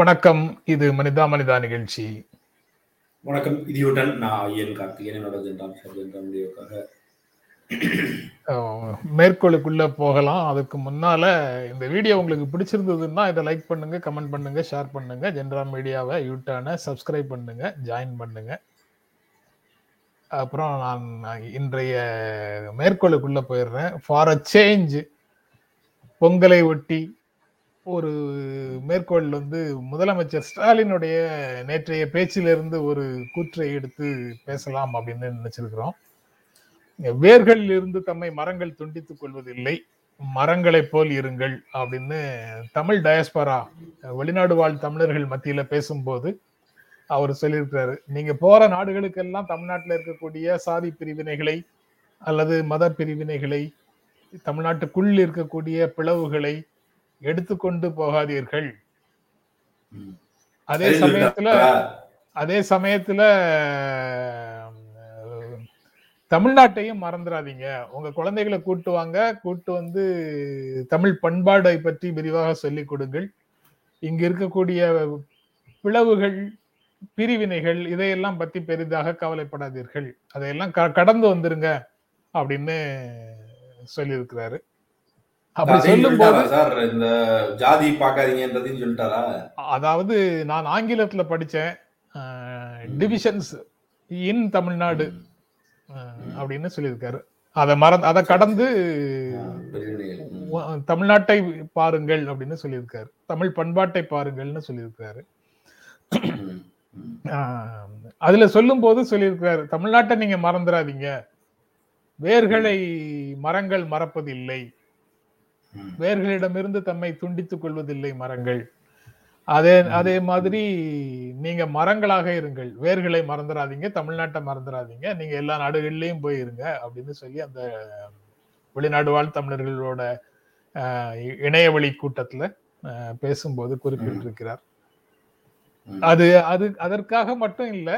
வணக்கம். இது மனிதா மனிதா நிகழ்ச்சி. வணக்கம். இதியுடன் நான் ஐயன் கார்த்திகேயன் என்னோட ஜென்ராம் சார் ஜென்ராம் வீடியோக்காக அஹ், மேற்கோளுக்குள்ள போகலாம். அதுக்கு முன்னால இந்த வீடியோ உங்களுக்கு பிடிச்சிருந்ததுன்னா இதை லைக் பண்ணுங்க கமெண்ட் பண்ணுங்க ஷேர் பண்ணுங்க. ஜென்ராம் மீடியாவை யூட்டான சப்ஸ்கிரைப் பண்ணுங்க ஜாயின் பண்ணுங்க. அப்புறம் நான் இன்றைய மேற்கோளுக்குள்ள போயிடுறேன். ஃபார் அ சேஞ்ச் பொங்கலை ஒட்டி ஒரு மேற்கோள் வந்து முதலமைச்சர் ஸ்டாலினுடைய நேற்றைய பேச்சிலிருந்து ஒரு கூற்றை எடுத்து பேசலாம் அப்படின்னு நினைச்சிருக்கிறோம். வேர்களில் இருந்து தம்மை மரங்கள் துண்டித்துக் கொள்வதில்லை மரங்களைப் போல் இருங்கள் அப்படின்னு தமிழ் டயஸ்பரா வெளிநாடு வாழ் தமிழர்கள் மத்தியில பேசும்போது அவர் சொல்லியிருக்கிறாரு நீங்க போற நாடுகளுக்கெல்லாம் தமிழ்நாட்டில் இருக்கக்கூடிய சாதி பிரிவினைகளை அல்லது மத பிரிவினைகளை தமிழ்நாட்டுக்குள் இருக்கக்கூடிய பிளவுகளை எடுத்துக்கொண்டு போகாதீர்கள். அதே சமயத்துல? அதே சமயத்துல தமிழ்நாட்டையும் மறந்துடாதீங்க உங்க குழந்தைகளை கூட்டு வாங்க. கூட்டு வந்து தமிழ் பண்பாடை பற்றி விரிவாக சொல்லிக் கொடுங்கள். இங்க இருக்கக்கூடிய பிளவுகள் பிரிவினைகள் இதையெல்லாம் பத்தி பெரிதாக கவலைப்படாதீர்கள். அதையெல்லாம் க- கடந்து வந்துருங்க அப்படின்னு சொல்லியிருக்கிறாரு. அப்படி அதையும் சொல்லும் போது சொல்லிட்டாரா சார்? இந்த ஜாதி பார்க்காதீங்கன்றதையும் சொல்லிட்டாரா? அதாவது நான் ஆங்கிலத்துல படிச்சேன். டிவிஷன்ஸ் இன் தமிழ்நாடு அப்படின்னு சொல்லியிருக்காரு. அதை மறந்து அதை கடந்து தமிழ்நாட்டை பாருங்கள் அப்படின்னு சொல்லியிருக்காரு. தமிழ் பண்பாட்டை பாருங்கள்னு சொல்லியிருக்காரு. அதுல சொல்லும் போது சொல்லியிருக்கிறாரு தமிழ்நாட்டை நீங்க மறந்துடாதீங்க வேர்களை மரங்கள் மறப்பதில்லை. வேர்களிடமிருந்து தம்மை துண்டித்துக் கொள்வதில்லை மரங்கள். அதே அதே மாதிரி நீங்க மரங்களாக இருங்கள். வேர்களை மறந்துடாதீங்க தமிழ்நாட்டை மறந்துடாதீங்க நீங்க எல்லா நாடுகள்லயும் போய் இருங்க அப்படின்னு சொல்லி அந்த வெளிநாடு வாழ் தமிழர்களோட இணையவழி கூட்டத்துல பேசும்போது குறிப்பிட்டிருக்கிறார். அது அது அதற்காக மட்டும் இல்ல.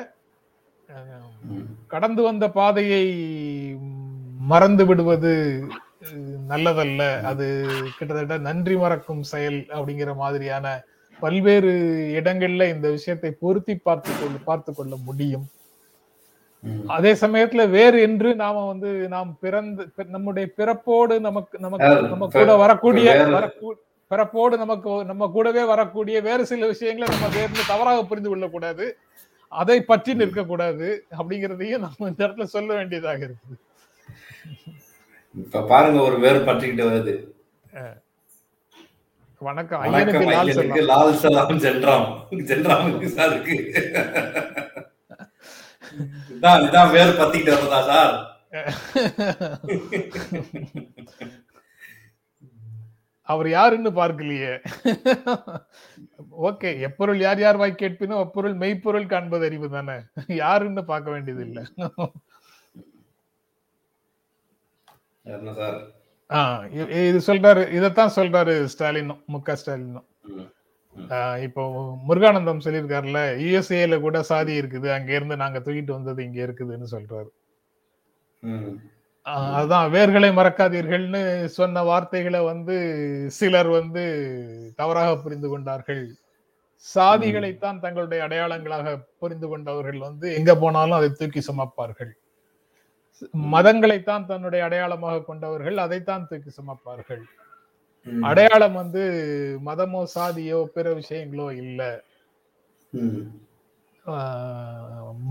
கடந்து வந்த பாதையை மறந்து விடுவது நல்லதல்ல அது கிட்டத்தட்ட நன்றி மறக்கும் செயல் அப்படிங்கிற மாதிரியான பல்வேறு இடங்கள்ல இந்த விஷயத்தை பொருத்தி பார்த்து கொள்ள பார்த்து கொள்ள முடியும். அதே சமயத்துல வேறு என்று நாம வந்து நாம் பிறந்து நம்முடைய பிறப்போடு நமக்கு நமக்கு நம்ம கூட வரக்கூடிய பிறப்போடு நமக்கு நம்ம கூடவே வரக்கூடிய வேறு சில விஷயங்களை நம்ம வேறு தவறாக புரிந்து கொள்ளக்கூடாது. அதை பற்றி நிற்கக்கூடாது அப்படிங்கிறதையும் நம்ம இந்த இடத்துல சொல்ல வேண்டியதாக இருக்குது. இப்ப பாருங்க ஒரு வேர் பற்றிக்கிட்டு வருது. வணக்கம். ஐயனுக்கு லால் சலாம். ஜென்ராம். ஜென்ராமுக்கு சாருக்கு இதான் இதான் வேர் பத்திக்கிட்டு வருதா சார்? அவர் யாருன்னு பார்க்கலையே. ஓகே எப்பொருள் யார் யார் வாய் கேட்பினும் அப்பொருள் மெய்ப்பொருள் காண்பது அறிவு தானே. யாருன்னு பார்க்க வேண்டியது இல்ல சார் இது சொல்றாரு இதைத்தான் சொல்றாரு ஸ்டாலினும் மு க ஸ்டாலினும். இப்போ முருகானந்தம் சொல்லியிருக்காருல்ல யுஎஸ்ஏல கூட சாதி இருக்குது அங்க இருந்து நாங்க தூக்கிட்டு வந்தது இங்க இருக்குதுன்னு சொல்றாரு. அதான் வேர்களை மறக்காதீர்கள்னு சொன்ன வார்த்தைகளை வந்து சிலர் வந்து தவறாக புரிந்து கொண்டார்கள். சாதிகளைத்தான் தங்களுடைய அடையாளங்களாக புரிந்து கொண்டவர்கள் வந்து எங்க போனாலும் அதை தூக்கி சுமப்பார்கள். மதங்களைத்தான் தன்னுடைய அடையாளமாக கொண்டவர்கள் அதைத்தான் தூக்கி சுமப்பார்கள். அடையாளம் வந்து மதமோ சாதியோ பிற விஷயங்களோ இல்ல.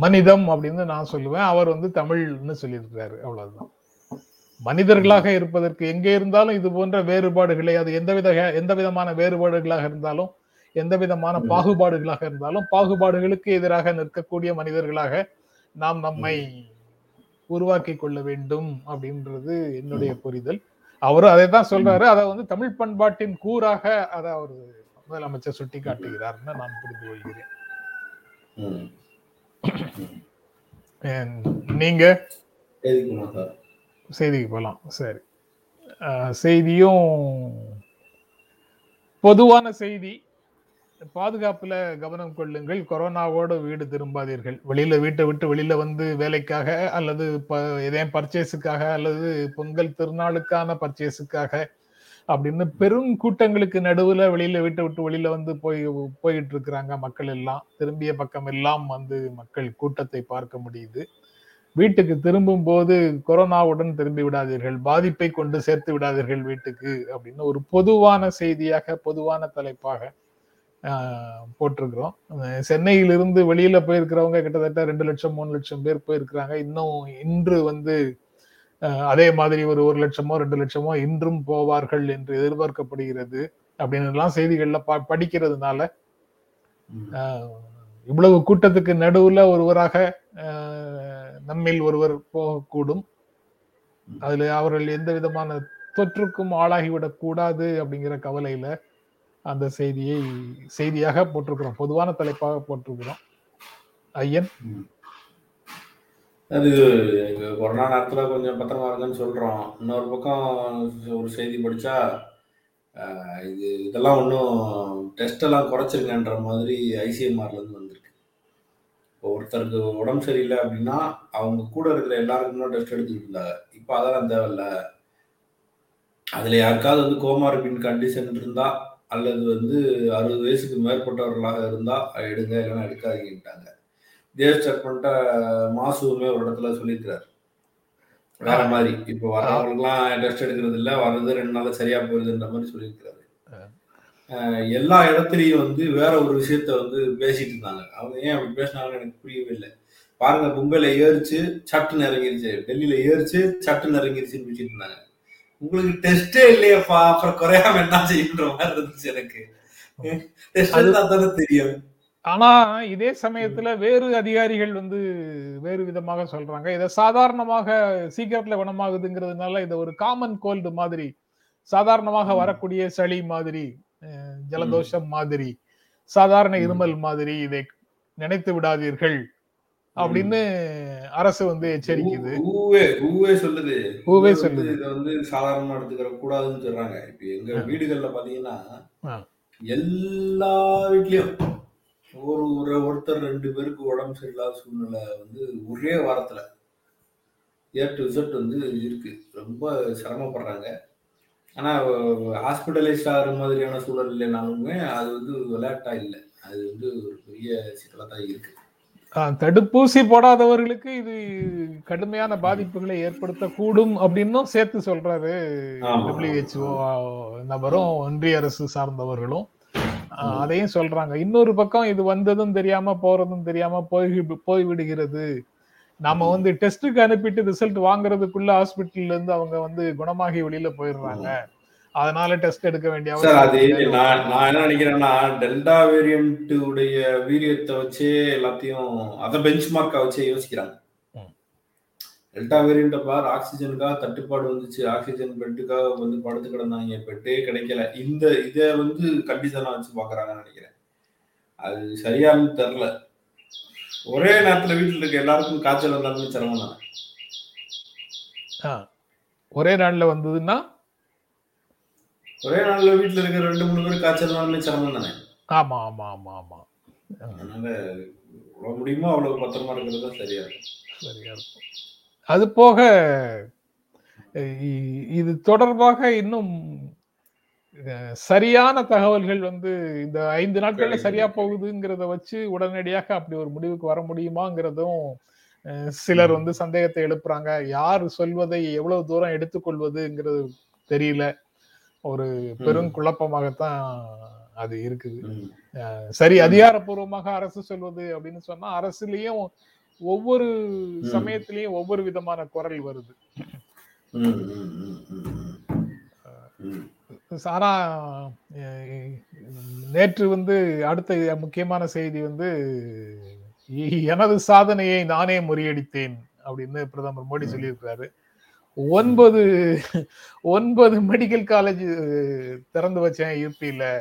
மனிதம் அப்படின்னு நான் சொல்லுவேன். அவர் வந்து தமிழ்னு சொல்லியிருக்கிறாரு. அவ்வளவுதான். மனிதர்களாக இருப்பதற்கு எங்கே இருந்தாலும் இது போன்ற வேறுபாடுகளை அது எந்தவித எந்த விதமான வேறுபாடுகளாக இருந்தாலும் எந்த விதமான. பாகுபாடுகளாக இருந்தாலும் பாகுபாடுகளுக்கு எதிராக நிற்கக்கூடிய மனிதர்களாக நாம் நம்மை உருவாக்கி கொள்ள வேண்டும் அப்படின்றது என்னுடைய புரிதல். அவரும் அதை தான் சொல்றாரு அதை வந்து தமிழ் பண்பாட்டின் கூறாக அதை அவர் முதலமைச்சர் சுட்டி காட்டுகிறார்னு நான் புரிந்து கொள்கிறேன். நீங்க? செய்திக்கு போகலாம் சரி. செய்தியும் பொதுவான செய்தி. பாதுகாப்புல கவனம் கொள்ளுங்கள். கொரோனாவோட வீடு திரும்பாதீர்கள். வெளியில வீட்டை விட்டு வெளியில வந்து வேலைக்காக அல்லது ப- எதையும் பர்ச்சேஸுக்காக அல்லது பொங்கல் திருநாளுக்கான பர்ச்சேஸுக்காக அப்படின்னு பெரும் கூட்டங்களுக்கு நடுவுல வெளியில வீட்டை விட்டு வெளியில வந்து போய் போயிட்டு இருக்கிறாங்க மக்கள் எல்லாம். திரும்பிய பக்கம் எல்லாம் வந்து மக்கள் கூட்டத்தை பார்க்க முடியுது. வீட்டுக்கு திரும்பும் போது கொரோனாவுடன் திரும்பி விடாதீர்கள். பாதிப்பை கொண்டு சேர்த்து விடாதீர்கள் வீட்டுக்கு அப்படின்னு ஒரு பொதுவான செய்தியாக பொதுவான தலைப்பாக போட்டிருக்கிறோம். சென்னையிலிருந்து வெளியில போயிருக்கிறவங்க கிட்டத்தட்ட ரெண்டு லட்சம் மூணு லட்சம் பேர் போயிருக்கிறாங்க. இன்னும் இன்று வந்து அதே மாதிரி ஒரு ஒரு லட்சமோ ரெண்டு லட்சமோ இன்றும் போவார்கள் என்று எதிர்பார்க்கப்படுகிறது அப்படின்னு எல்லாம் செய்திகள்ல ப- படிக்கிறதுனால இவ்வளவு கூட்டத்துக்கு நடுவுல ஒருவராக நம்மில் ஒருவர் போகக்கூடும். அதுல அவர்கள் எந்த விதமான தொற்றுக்கும் ஆளாகிவிடக் கூடாது அப்படிங்கிற கவலையில அந்த செய்தியை செய்தியாக போட்டிருக்கிறோம். பொதுவான தலைப்பாக போட்டிருக்கிறோம். ஐயன்? அது கொரோனா நேரத்தில் கொஞ்சம் பத்திரமா இருக்குன்னு சொல்கிறோம் இன்னொரு பக்கம் ஒரு செய்தி படித்தா இது இதெல்லாம் ஒன்றும் டெஸ்டெல்லாம் குறைச்சிருக்கேன்ற மாதிரி ஐசிஎம்ஆர்லேருந்து வந்திருக்கு. இப்போ ஒருத்தருக்கு உடம்பு சரியில்லை அப்படின்னா அவங்க கூட இருக்கிற எல்லாருக்குமே டெஸ்ட் எடுத்துக்கிட்டு இருந்தாங்க. இப்போ அதெல்லாம் தேவையில்ல. அதில் யாருக்காவது வந்து கோமார்பின் கண்டிஷன் இருந்தால் அல்லது வந்து அறுபது வயசுக்கு மேற்பட்டவர்களாக இருந்தா எடுங்க இல்லைன்னா எடுக்காதீங்கட்டாங்க தேவ ஸ்டேட்மெண்ட்ட மாசுவுமே ஒரு இடத்துல சொல்லியிருக்கிறார். வேற மாதிரி. இப்போ வர்றவங்களுக்குலாம் டெஸ்ட் எடுக்கிறது இல்ல வர்றது ரெண்டு நாள்ல சரியா போயிருதுன்ற மாதிரி சொல்லியிருக்கிறாரு. எல்லா இடத்துலயும் வந்து வேற ஒரு விஷயத்த வந்து பேசிட்டு இருந்தாங்க. அவங்க ஏன் அப்படி பேசினாங்கன்னு எனக்கு புரியவே இல்லை. பாருங்க மும்பைல ஏறிச்சு சட்டுன்னு இறங்கிருச்சு. டெல்லியில ஏறிச்சு சட்டுன்னு இறங்கிருச்சுன்னு பேசிட்டு இருந்தாங்க. உங்களுக்கு டெஸ்டே இல்லையாப்பா. அப்புறம் குறையாம என்ன செய்யுன்ற மாதிரி இருந்துச்சு எனக்கு. தெரியும். ஆனா இதே சமயத்துல வேறு அதிகாரிகள் வந்து வேறு விதமாக சொல்றாங்க. இதை சாதாரணமாக சீக்கிரத்துல குணமாகுதுங்கிறதுனால இதை ஒரு காமன் கோல்டு மாதிரி சாதாரணமாக. வரக்கூடிய சளி மாதிரி ஜலதோஷம் மாதிரி சாதாரண. இருமல் மாதிரி இதை நினைத்து விடாதீர்கள். அப்படின்னு அரசு வந்து எச்சரிக்குது. ஊவே ஊவே சொல்லுது. ஊவே சொல்லுது. இதை வந்து சாதாரணமா எடுத்துக்கிற கூடாதுன்னு சொல்றாங்க. இப்ப எங்க. வீடுகள்ல பாத்தீங்கன்னா. எல்லா வீட்லயும் ஒரு ஒரு ஒருத்தர் ரெண்டு பேருக்கு உடம்பு சரியில்லாத சூழ்நிலை வந்து ஒரே வாரத்துல ஏ டு இசட் வந்து இருக்கு. ரொம்ப சிரமப்படுறாங்க. ஆனா ஹாஸ்பிட்டலைஸ் ஆகிற மாதிரியான சூழல் இல்லைனாலுமே அது வந்து விளையாட்டா இல்லை. அது வந்து ஒரு பெரிய சிக்கலா தான் இருக்கு. தடுப்பூசி போடாதவர்களுக்கு இது கடுமையான பாதிப்புகளை ஏற்படுத்தக்கூடும் அப்படின்னும் சேர்த்து சொல்றாரு. WHO நபரும் ஒன்றிய அரசு சார்ந்தவர்களும். அதையும் சொல்றாங்க இன்னொரு பக்கம் இது வந்ததும் தெரியாம போறதும் தெரியாம போய் போய் விடுகிறது நாம. வந்து டெஸ்ட்டுக்கு அனுப்பிட்டு ரிசல்ட் வாங்குறதுக்குள்ள ஹாஸ்பிட்டல்ல இருந்து அவங்க வந்து குணமாகி வெளியில போயிடுறாங்க அதனால டெஸ்ட் எடுக்க வேண்டிய சார் அது. நான் நான் என்ன நினைக்கிறேன்னா டெல்டா வேரியன்ட் உடைய வீரியத்தை வச்சே எல்லாத்தையும் அதை பெஞ்ச் மார்க்கா வச்சே யோசிக்கிறாங்க. டெல்டா வேரியண்ட பார் ஆக்சிஜனுக்காக தட்டுப்பாடு வந்துச்சு ஆக்சிஜன் பெட்டுக்காக வந்து படுத்து கிடந்தாங்க பெட்டே கிடைக்கல. இந்த இதை வந்து கண்டிஷனா வச்சு பாக்குறாங்கன்னு நினைக்கிறேன். அது சரியானு தெரில ஒரே நேரத்துல வீட்டுல இருக்க எல்லாருக்கும் காய்ச்சல் வந்தாலும் சிரமம் தான். ஒரே நாள்ல வந்ததுன்னா ஒரே நாள்ல வீட்டுல இருக்க ரெண்டு மூணு பேர் காய்ச்சல் வந்தாலுமே சிரமம் தானே? ஆமா ஆமா ஆமா ஆமா. அதனால எவ்வளவு முடியுமோ அவ்வளவு பத்திரமா இருக்கிறது தான் சரியா இருக்கும். சரியா இருக்கும். அது போக இது தொடர்பாக இன்னும் சரியான தகவல்கள் வந்து இந்த ஐந்து நாட்கள்ல. சரியா போகுதுங்கிறத வச்சு உடனடியாக அப்படி ஒரு முடிவுக்கு வர முடியுமாங்கிறதும் சிலர். வந்து சந்தேகத்தை எழுப்புறாங்க. யார் சொல்வதை எவ்வளவு தூரம் எடுத்துக்கொள்வதுங்கிறது தெரியல. ஒரு பெரும் குழப்பமாகத்தான் அது இருக்குது. சரி. அதிகாரப்பூர்வமாக அரசு சொல்வது அப்படின்னு சொன்னா அரசுலயும் ஒவ்வொரு. சமயத்திலயும் ஒவ்வொரு விதமான குரல் வருது. ஆனா நேற்று வந்து அடுத்த முக்கியமான செய்தி வந்து "எ- எனது சாதனையை நானே முறியடித்தேன் அப்படின்னு பிரதமர் மோடி. சொல்லியிருக்கிறாரு ஒன்பது ஒன்பது மெடிக்கல் காலேஜ் திறந்து வச்சேன் யூபியில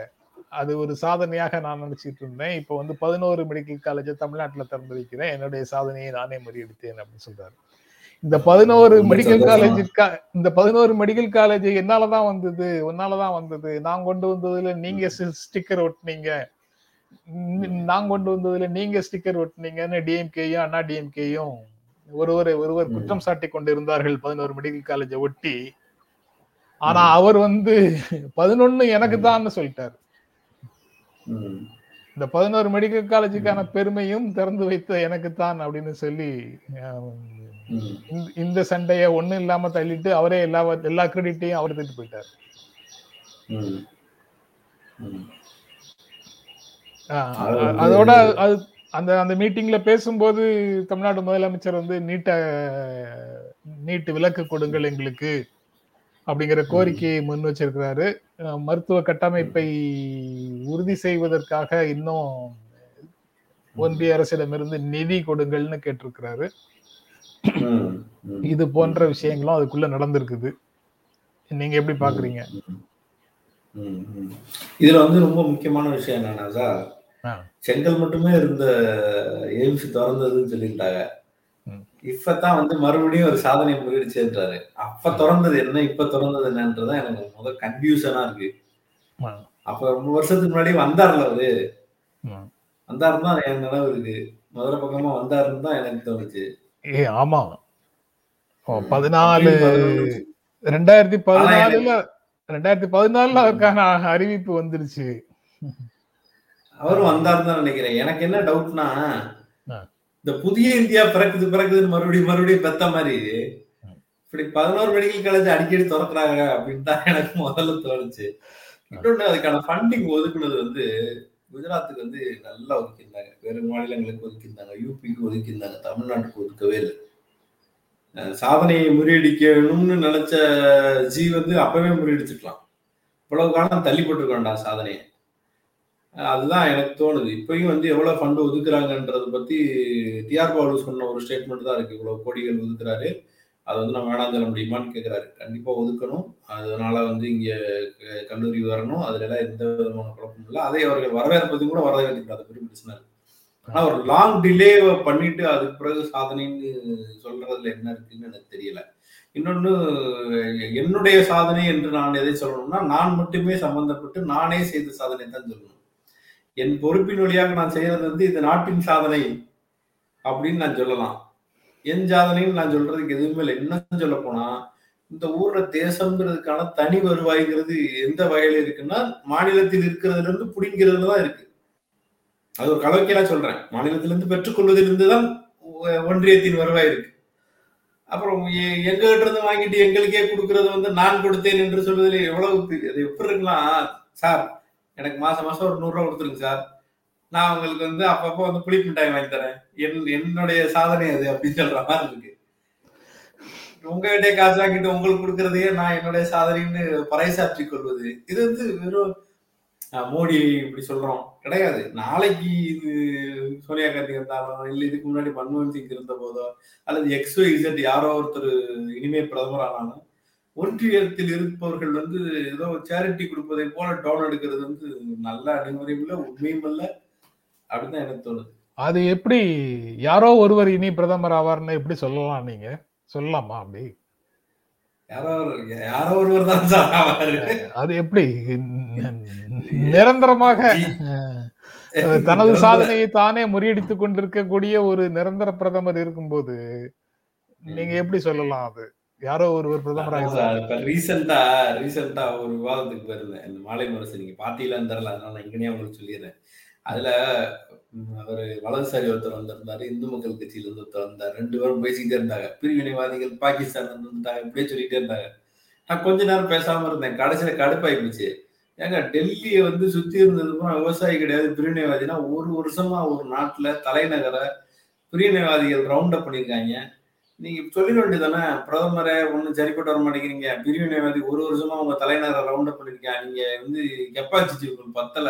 அது ஒரு சாதனையாக நான் நினைச்சிட்டு இருந்தேன். இப்போ வந்து பதினோரு மெடிக்கல் காலேஜை தமிழ்நாட்டுல திறந்து வைக்கிறேன். என்னுடைய சாதனையை நானே முறியடித்தேன் அப்படின்னு சொல்றாரு. இந்த பதினோரு மெடிக்கல் சந்தோஷமா. காலேஜ் இந்த பதினோரு மெடிக்கல் காலேஜ் என்னாலதான் வந்தது? உன்னாலதான் வந்தது. நான் கொண்டு வந்ததுல நீங்க ஸ்டிக்கர் ஒட்டுனீங்க. நான் கொண்டு வந்ததுல நீங்க ஸ்டிக்கர் ஒட்டுனீங்கன்னு டிஎம்கேயும் அண்ணா டிஎம்கேயும் ஒருவரை ஒருவர். குற்றம் சாட்டி கொண்டிருந்தார்கள் பதினோரு மெடிக்கல் காலேஜை ஒட்டி. ஆனா அவர் வந்து பதினொன்னு எனக்கு தான் சொல்லிட்டாரு. இந்த பதினோரு மெடிக்கல் காலேஜுக்கான பெருமையும் திறந்து வைத்த எனக்கு தான் அப்படின்னு சொல்லி. இந்த- சண்டைய ஒண்ணும் இல்லாம தள்ளிட்டு அவரே எல்லா எல்லா கிரெடிட்டையும் அவர் எடுத்துட்டு போயிட்டார். அதோட அது அந்த அந்த மீட்டிங்ல பேசும்போது தமிழ்நாடு முதலமைச்சர் வந்து நீட்ட நீட்டு விலக்கு கொடுங்கள் எங்களுக்கு அப்படிங்கிற கோரிக்கையை முன் வச்சிருக்கிறாரு மருத்துவ கட்டமைப்பை உறுதி செய்வதற்காக இன்னும் ஒன்றிய அரசிடமிருந்து நிதி கொடுங்கள்னு கேட்டிருக்கிறாரு. இது போன்ற விஷயங்களும் அதுக்குள்ள நடந்திருக்குது நீங்க எப்படி பாக்குறீங்க. இதுல வந்து ரொம்ப முக்கியமான விஷயம் என்னன்னா. செங்கல் மட்டுமே இருந்த எய்ம்ஸ் திறந்ததுன்னு சொல்லிட்டாங்க. இப்பதான் வந்து மறுபடியும் ஒரு சாதனை முறியடிச்சுன்றாரு அப்ப திறந்தது என்ன இப்ப திறந்தது என்னன்றதுதான் எனக்கு முதல் கன்ஃபியூஷனா இருக்கு. அப்ப ரொம்ப வருஷத்துக்கு முன்னாடி வந்தார்ல அவரு. வந்தாருன்னு தான் என் நினைவு இருக்கு முதல்ல பக்கமா வந்தாருன்னு தான் எனக்கு தோணுச்சு ஏ ஆமா. பதினாலு. ரெண்டாயிரத்தி பதினாலுல ரெண்டாயிரத்தி பதினாலுல அதற்கான அறிவிப்பு வந்துருச்சு அவரும் வந்தாருன்னு தான் நினைக்கிறேன். எனக்கு என்ன டவுட்னா. இந்த புதிய இந்தியா பிறக்குது பிறக்குதுன்னு மறுபடியும் மறுபடியும் பெத்த மாதிரி இப்படி பதினோரு மெடிக்கல் காலேஜ் அடிக்கடி திறக்கிறாங்க அப்படின்னு தான் எனக்கு முதல்ல தோணுச்சு. இன்னொன்னு அதுக்கான ஃபண்டிங் ஒதுக்குனது வந்து குஜராத்துக்கு வந்து நல்லா ஒதுக்கியிருந்தாங்க. வேறு மாநிலங்களுக்கு ஒதுக்கியிருந்தாங்க. யூபிக்கு ஒதுக்கியிருந்தாங்க. தமிழ்நாட்டுக்கு ஒதுக்கவே இல்லை. சாதனையை முறியடிக்கணும்னு நினைச்ச ஜி வந்து அப்பவே முறியடிச்சிருக்கலாம். இவ்வளவு காலம் தள்ளி போட்டிருக்க வேண்டாம் சாதனையை. அதுதான் எனக்கு தோணுது. இப்பயும் வந்து எவ்வளவு ஃபண்ட் ஒதுக்குறாங்கன்றத பத்தி டிஆர் பாலு சொன்ன ஒரு ஸ்டேட்மெண்ட் தான் இருக்கு. இவ்வளவு கோடிகள் ஒதுக்குறாரு. அது வந்து நம்ம வேணாம் சொல்ல முடியுமான்னு கேட்கிறாரு கண்டிப்பா ஒதுக்கணும். அதனால வந்து இங்க க- கல்லூரி வரணும். அதுல எல்லாம் எந்த விதமான குழப்பமும் இல்லை. அதை அவர்கள் வரவேற்பதையும் கூட வரவேற்கிறார். பெரிய பிரச்சனை ஆனா ஒரு லாங் டிலே பண்ணிட்டு அதுக்கு பிறகு சாதனைன்னு சொல்றதுல என்ன இருக்குன்னு எனக்கு தெரியல. இன்னொன்னு என்னுடைய சாதனை என்று நான் எதை சொல்லணும்னா நான் மட்டுமே சம்பந்தப்பட்டு நானே செய்த சாதனை தான் சொல்லணும். என் பொறுப்பின் வழியாக நான் செய்யறது வந்து இது நாட்டின் சாதனை அப்படின்னு நான் சொல்லலாம். என் சாதனைன்னு நான் சொல்றதுக்கு எதுவுமே இல்லை. இன்னும் சொல்ல போனா இந்த ஊர்ல தேசம்ங்கிறதுக்கான தனி வருவாய்ங்கிறது எந்த வகையில இருக்குன்னா மாநிலத்தில் இருக்கிறதுல இருந்து புடிங்கிறதுல தான் இருக்கு. அது ஒரு கலவைக்கா சொல்றேன். மாநிலத்திலிருந்து பெற்றுக்கொள்வதிலிருந்து தான் ஒன்றியத்தின் வருவாய் இருக்கு. அப்புறம் எ- எங்க கிட்ட இருந்து வாங்கிட்டு எங்களுக்கே கொடுக்கறது வந்து நான் கொடுத்தேன் என்று சொல்வதில் எவ்வளவு அது எப்படி இருக்கலாம் சார் எனக்கு மாசம் மாசம் ஒரு நூறுரூவா கொடுத்துருங்க சார். நான் உங்களுக்கு வந்து அப்பப்போ வந்து புளி மிட்டாய் வாங்கி தரேன். என் என்னுடைய சாதனை அது அப்படின்னு சொல்ற மாதிரி இருக்கு. உங்ககிட்ட காசு வாங்கிட்டு உங்களுக்கு கொடுக்கறதையே நான் என்னுடைய சாதனைன்னு பறைசாற்றி கொள்வது. இது வந்து வெறும் மோடி இப்படி சொல்றோம். கிடையாது. நாளைக்கு இது சோனியா காந்தி இருந்தாலும் இல்லை இதுக்கு முன்னாடி மன்மோகன் சிங் இருந்த போதோ அல்லது எக்ஸ் இசட் யாரோ ஒருத்தர் இனிமே பிரதமர் ஆனாலும் ஒன்றியத்தில் இருப்பவர்கள் வந்து ஏதோ சேரிட்டி கொடுப்பதை போல டவுன் எடுக்கிறது வந்து நல்ல அணுகுமுறையும் இல்லை உண்மையும் இல்லை. அப்படின்னு தான் எனக்கு தோணுது. அது எப்படி யாரோ ஒருவர் இனி பிரதமர் ஆவார்னு எப்படி சொல்லலாம் நீங்க? சொல்லலாமா அப்படி? யாரோ யாரோ ஒருவர் தான் சார் ஆவாரு. அது எப்படி? நிரந்தரமாக தனது சாதனையை தானே முறியடித்துக் கொண்டிருக்கக்கூடிய ஒரு நிரந்தர பிரதமர் இருக்கும்போது நீங்க எப்படி சொல்லலாம் அது? யாரோ அதான் சார், இப்ப ரீசெண்டா ரீசெண்டா ஒரு விவாதத்துக்கு போயிருந்தேன் இந்த மாலை முரசு நீங்க பாத்தீங்களான்னு தெரியல அதனால நான் இங்கனே உங்களுக்கு சொல்லிடுறேன். அதுல அவரு வலதுசாரி ஒருத்தர் வந்திருந்தாரு இந்து மக்கள் கட்சியில இருந்து ஒருத்தர் வந்தார். ரெண்டு பேரும் பேசிக்கிட்டே இருந்தாங்க. பிரிவினைவாதிகள் பாகிஸ்தான் வந்துட்டாங்க இப்படியே சொல்லிட்டே இருந்தாங்க. நான் கொஞ்ச நேரம் பேசாம இருந்தேன். கடைசியில கடுப்பாயி போச்சு ஏங்க டெல்லியை வந்து சுத்தி இருந்தது பூரா விவசாயி கிடையாது பிரிவினைவாதினா ஒரு வருஷமா ஒரு நாட்டுல தலைநகரை பிரிவினைவாதிகள் ரவுண்ட் அப் பண்ணிருக்காங்க நீங்க சொல்லிட வேண்டியதானே பிரதமரை ஒன்றும் சரிப்பட்டு வர மாட்டேங்கிறீங்க. பிரிவினைவாதி ஒரு வருஷமா உங்க தலைநகரை ரவுண்ட் அப் பண்ணிருக்கேன் நீங்க வந்து கெப்பாசிட்டி உங்களுக்கு பத்தல.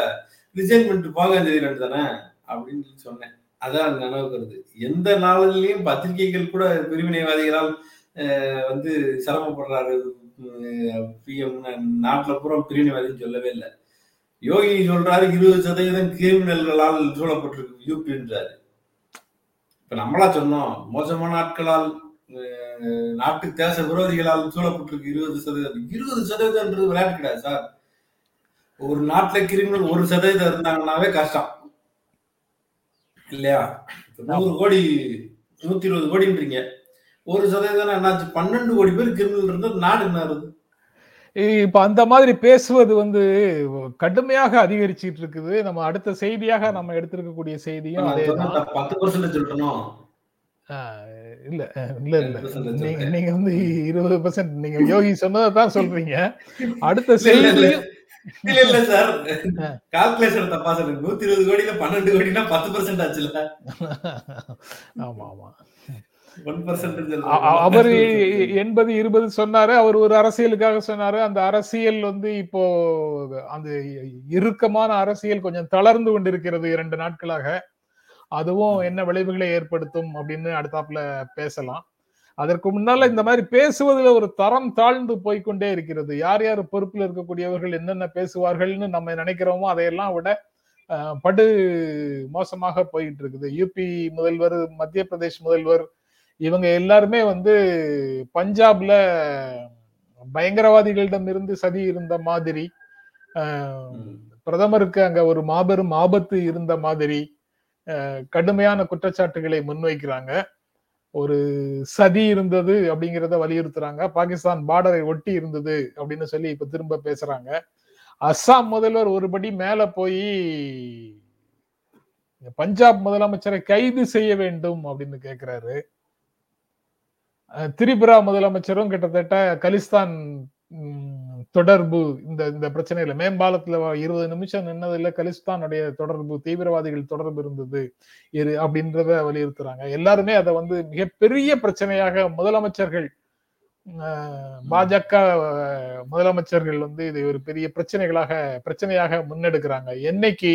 ரிசைன் பண்ணிட்டு போங்க சொல்லிட வேண்டியதானே அப்படின்னு சொல்லி சொன்னேன். அதான் நினைவுக்கு வருது. எந்த நாளிலையும் பத்திரிகைகள் கூட பிரிவினைவாதிகளால் வந்து சிரமப்படுறாரு. பிஎம் நாட்டுல பூரா பிரிவினைவாதின்னு சொல்லவே இல்லை. யோகி சொல்றாரு இருபது சதவீதம் கிரிமினல்களால் சூழப்பட்டிருக்கு. யூபின்றாரு இப்ப நம்மளா சொன்னோம் மோசமான ஆட்களால் அஹ், நாட்டு தேச விரோதிகளால் சூழப்பட்டிருக்கு இருபது சதவீதம். இருபது சதவீதம்ன்றது விளையாட்டு கிடையாது சார். ஒரு நாட்டுல கிரிமினல் ஒரு சதவீதம் இருந்தாங்கன்னாவே கஷ்டம். இல்லையா? நூறு கோடி நூத்தி இருபது கோடின்றீங்க. ஒரு சதவீதம் என்னாச்சு? பன்னெண்டு கோடி பேர் கிரிமினல் இருந்தா நாடு என்ன இப்ப அந்த மாதிரி பேசுவது வந்து கடுமையாக அதிகரிச்சிட்டு இருக்குது நம்ம அடுத்த செய்தியாக நம்ம எடுத்திருக்கக்கூடிய செய்தியும் இல்ல இல்ல இல்ல. 10% நீங்க. நீங்க வந்து இருபது பர்சன்ட் நீங்க யோகி சொன்னதை தான் சொல்றீங்க. அடுத்த இல்ல, இல்ல, இல்ல. செய்தியும் இல்ல இல்ல சார். ஆ. கால்குலேஷன் தப்பா சொல்லுங்க நூத்தி இருபது கோடியில பன்னெண்டு கோடினா பத்து பர்சன்ட் ஆச்சுல. ஆமா ஆமா. அவர் எண்பது இருபது சொன்னாரு அவர் ஒரு அரசியலுக்காக சொன்னாரு. அந்த அரசியல் வந்து இப்போ அந்த இறுக்கமான அரசியல் கொஞ்சம் தளர்ந்து கொண்டிருக்கிறது இரண்டு நாட்களாக. அதுவும் என்ன விளைவுகளை ஏற்படுத்தும் அப்படின்னு அடுத்தாப்புல பேசலாம். அதற்கு முன்னால இந்த மாதிரி பேசுவதுல ஒரு தரம் தாழ்ந்து போய்க்கொண்டே இருக்கிறது. யார் யார் பொறுப்பில் இருக்கக்கூடியவர்கள் என்னென்ன பேசுவார்கள்னு நம்ம நினைக்கிறோமோ அதையெல்லாம் விட படு மோசமாக போயிட்டு இருக்குது. யூபி முதல்வர் மத்திய பிரதேஷ் முதல்வர் இவங்க எல்லாருமே வந்து பஞ்சாப்ல பயங்கரவாதிகளிடம் இருந்து சதி இருந்த மாதிரி பிரதமருக்கு அங்க ஒரு மாபெரும் ஆபத்து இருந்த மாதிரி கடுமையான குற்றச்சாட்டுகளை முன்வைக்கிறாங்க. ஒரு சதி இருந்தது அப்படிங்கிறத வலியுறுத்துறாங்க. பாகிஸ்தான் பார்டரை ஒட்டி இருந்தது அப்படின்னு சொல்லி இப்ப திரும்ப பேசுறாங்க. அஸ்ஸாம் முதல்வர் ஒருபடி மேல போய் பஞ்சாப் முதலமைச்சரை கைது செய்ய வேண்டும் அப்படின்னு கேக்குறாரு. திரிபுரா முதலமைச்சரும் கிட்டத்தட்ட கலிஸ்தான் தொடர்பு இந்த இந்த பிரச்சனையில மேம்பாலத்துல இருபது நிமிஷம் நின்னதுல கலிஸ்தானுடைய தொடர்பு தீவிரவாதிகள் தொடர்பு இருந்தது. இரு அப்படின்றத வலியுறுத்துறாங்க. எல்லாருமே அதை வந்து மிகப்பெரிய பிரச்சனையாக முதலமைச்சர்கள் பாஜக முதலமைச்சர்கள் வந்து இதை ஒரு பெரிய பிரச்சனைகளாக பிரச்சனையாக முன்னெடுக்கிறாங்க. என்னைக்கு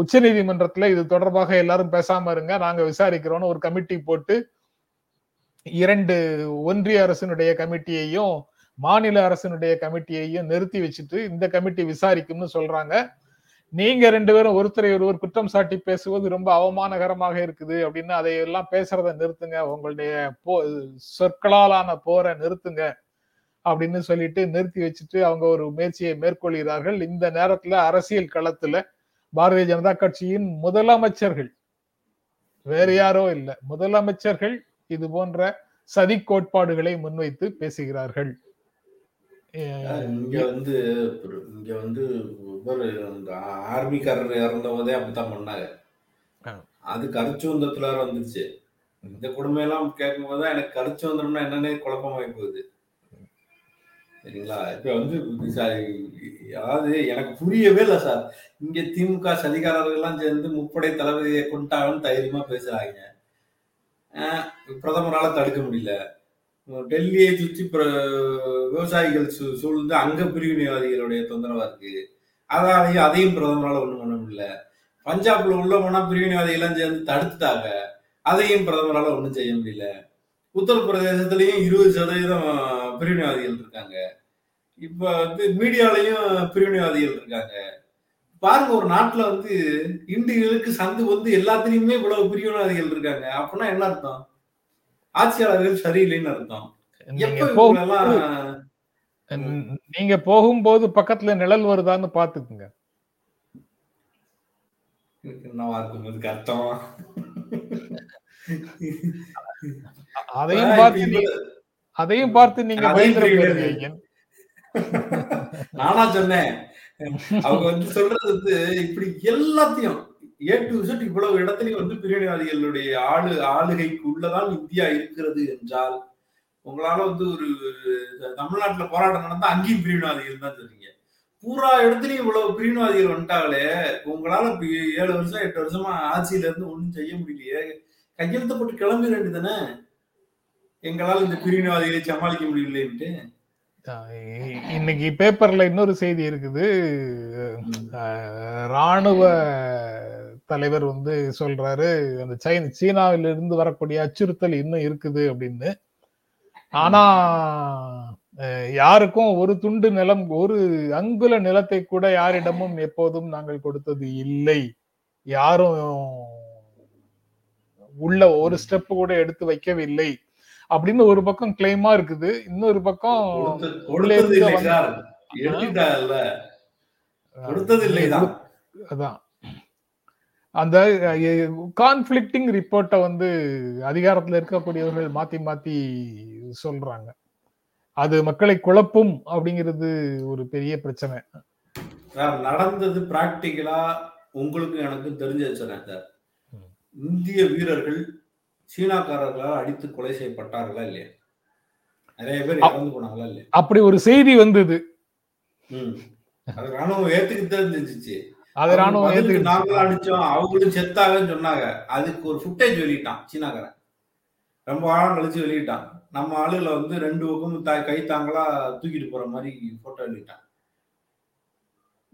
உச்ச நீதிமன்றத்துல இது தொடர்பாக எல்லாரும் பேசாம இருங்க நாங்க விசாரிக்கிறோம்னு ஒரு கமிட்டி போட்டு இரண்டு ஒன்றிய அரசினுடைய கமிட்டியையும் மாநில அரசினுடைய கமிட்டியையும் நிறுத்தி வச்சுட்டு இந்த கமிட்டி விசாரிக்கும்னு சொல்றாங்க. நீங்க ரெண்டு பேரும் ஒருத்தரை ஒருவர் குற்றம் சாட்டி பேசுவது ரொம்ப அவமானகரமாக இருக்குது அப்படின்னு அதையெல்லாம் பேசுறத நிறுத்துங்க. உங்களுடைய போ சொற்களாலான போரை நிறுத்துங்க அப்படின்னு சொல்லிட்டு நிறுத்தி வச்சுட்டு அவங்க ஒரு முயற்சியை மேற்கொள்கிறார்கள். இந்த நேரத்துல அரசியல் களத்துல பாரதிய ஜனதா கட்சியின் முதலமைச்சர்கள் வேறு யாரோ இல்லை முதலமைச்சர்கள் இது போன்ற சதி கோட்பாடுகளை முன்வைத்து பேசுகிறார்கள் இங்க வந்து இங்க வந்து ஆர்மிக்காரர் இறந்தவதே அப்படித்தான் பண்ணாங்க. அது கருச்சுவந்தத்துல வேற வந்துருச்சு. இந்த கொடுமை எல்லாம் கேட்கும் போதுதான் எனக்கு கருச்சுவந்தம்னா என்னன்னே குழப்பமாயி போகுது. சரிங்களா? இப்ப வந்து அதாவது எனக்கு புரியவே இல்லை சார். இங்க திமுக சதிகாரர்கள் எல்லாம் சேர்ந்து முப்படை தளபதியை கொண்டாங்கன்னு தைரியமா பேசுறாங்க. பிரதமரால் தடுக்க முடியல. டெல்லியை சுற்றி பிர- விவசாயிகள் சூ- சூழ்ந்து அங்க பிரிவினைவாதிகளுடைய தொந்தரவா இருக்கு. அதாலையும் அதையும் பிரதமரால் ஒன்றும் பண்ண முடியல. பஞ்சாப்ல உள்ள போனா பிரிவினைவாதிகள்லாம் சேர்ந்து தடுத்துட்டாங்க. அதையும் பிரதமரால் ஒன்றும் செய்ய முடியல. உத்தரப்பிரதேசத்திலயும் இருபது சதவீதம் பிரிவினைவாதிகள் இருக்காங்க. இப்ப வந்து மீடியாலையும் பிரிவினைவாதிகள் இருக்காங்க. பாருங்க ஒரு நாட்டுல வந்து இந்துக்களுக்கு சந்து வந்து எல்லாத்துலயுமே இவ்வளவு பிரிவினைவாதிகள் இருக்காங்க. அப்படின்னா என்ன அர்த்தம்? ஆட்சியாளர்கள் சரியில்லைன்னு அர்த்தம். நீங்க போகும்போது பக்கத்துல நிழல் வருதான்னு பாத்துக்குங்க என்னவா இருக்கும் இதுக்கு அர்த்தம்? அதையும் பார்த்து அதையும் பார்த்து நீங்க நானா சொன்னேன். அவங்க வந்து சொல்றது வந்து இப்படி எல்லாத்தையும் ஏ டு Z இவ்வளவு இடத்துலயும் வந்து பிரிவினைவாதிகளுடைய ஆளு ஆளுகைக்கு உள்ளதான் இந்தியா இருக்கிறது என்றால் உங்களால வந்து ஒரு தமிழ்நாட்டுல போராட்டம் நடந்தா அங்கேயும் பிரிவினைவாதிகள் தான் சொல்றீங்க பூரா இடத்துலயும் இவ்வளவு பிரிவினைவாதிகள் வந்துட்டாங்களே உங்களால ஏழு வருஷம் எட்டு வருஷமா ஆட்சியில இருந்து ஒண்ணும் செய்ய முடியலையே கையெழுத்து போட்டு கிளம்பிட வேண்டியதானே எங்களால் இந்த பிரிவினைவாதிகளை சமாளிக்க முடியலன்ட்டு இன்னைக்கு பேப்பர்ல இன்னொரு செய்தி இருக்குது. ராணுவ தலைவர் வந்து சொல்றாரு அந்த சைன சீனாவில இருந்து வரக்கூடிய அச்சுறுத்தல் இன்னும் இருக்குது அப்படின்னு. ஆனா யாருக்கும் ஒரு துண்டு நிலம் ஒரு அங்குல நிலத்தை கூட யாரிடமும் எப்போதும் நாங்கள் கொடுத்தது இல்லை. யாரும் உள்ள ஒரு ஸ்டெப் கூட எடுத்து வைக்கவில்லை. அப்படின்னு ஒரு பக்கம் கிளைமா இருக்குது. இன்னொரு பக்கம் அதான். அந்த கான்ஃபிளிக்டிங் ரிப்போர்ட்டை வந்து அதிகாரத்துல இருக்கக்கூடியவர்கள் மாத்தி மாத்தி சொல்றாங்க. அது மக்களை குழப்பும் அப்படிங்கிறது ஒரு பெரிய பிரச்சனை. நடந்தது பிராக்டிக்கலா உங்களுக்கு எனக்கு தெரிஞ்சு இந்திய வீரர்கள் சீனாக்காரர்களால் அடித்து கொலை செய்யப்பட்டார்களா இல்லையா? நிறைய பேர் இறந்து போனாங்களா இல்லையா? அப்படி ஒரு செய்தி வந்தது. அது ராணுவம் ஏத்துக்கிட்டு இருந்துச்சு. அது ராணுவம். நாங்களும் அடிச்சோம். அவங்களும் செத்தாகன்னு சொன்னாங்க. அதுக்கு ஒரு ஃபுட்டேஜ் வெளியிட்டான் சீனாக்காரன். ரொம்ப ஆழம் கழிச்சு வெளியிட்டான். நம்ம ஆளுல வந்து ரெண்டு பக்கமும் தாய் கை தாங்களா தூக்கிட்டு போற மாதிரி போட்டோ வெளியிட்டான்.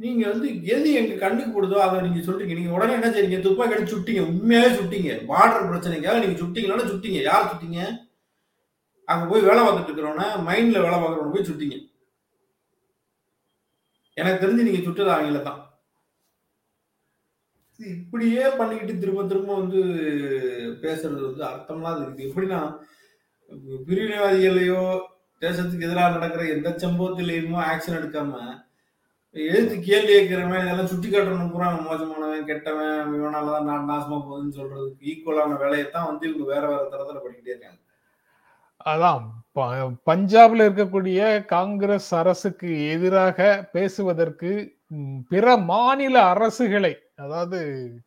நீங்க வந்து எது எங்க கண்ணுக்கு போடுதோ அதை நீங்க சொல்றீங்க. நீங்க உடனே என்ன செய்றீங்க? துப்பாக்கி எடுத்து சுட்டீங்க. உண்மையாவே சுட்டீங்க. பார்டர் பிரச்சனைக்காக நீங்க சுட்டீங்களால சுட்டீங்க. யார் சுட்டீங்க? அங்க போய் வேலை பார்த்துட்டு இருக்கிறவன மைண்ட்ல வேலை பார்க்கறவன போய் சுட்டீங்க. எனக்கு தெரிஞ்சு நீங்க சுட்டது அவங்கள தான். இப்படியே பண்ணிக்கிட்டு திரும்ப திரும்ப வந்து பேசுறது வந்து அர்த்தம்லாம் இருக்குது எப்படின்னா பிரிவினைவாதிகளையோ தேசத்துக்கு எதிராக நடக்கிற எந்த சம்பவத்திலையுமோ ஆக்ஷன் எடுக்காம எழுத்து கேள்வி கேட்கிறவன் இதெல்லாம் சுட்டி காட்டணும். பூரா மோசமானவன் கெட்டவன் இவனால தான் நாடு நாசமா போகுதுன்னு சொல்றதுக்கு ஈக்குவலான வேலையை தான் வந்து இவங்க வேற வேற தரத்துல பண்ணிக்கிட்டே இருக்காங்க. அதான் பஞ்சாப்ல இருக்கக்கூடிய காங்கிரஸ் அரசுக்கு எதிராக பேசுவதற்கு பிற மாநில அரசுகளை அதாவது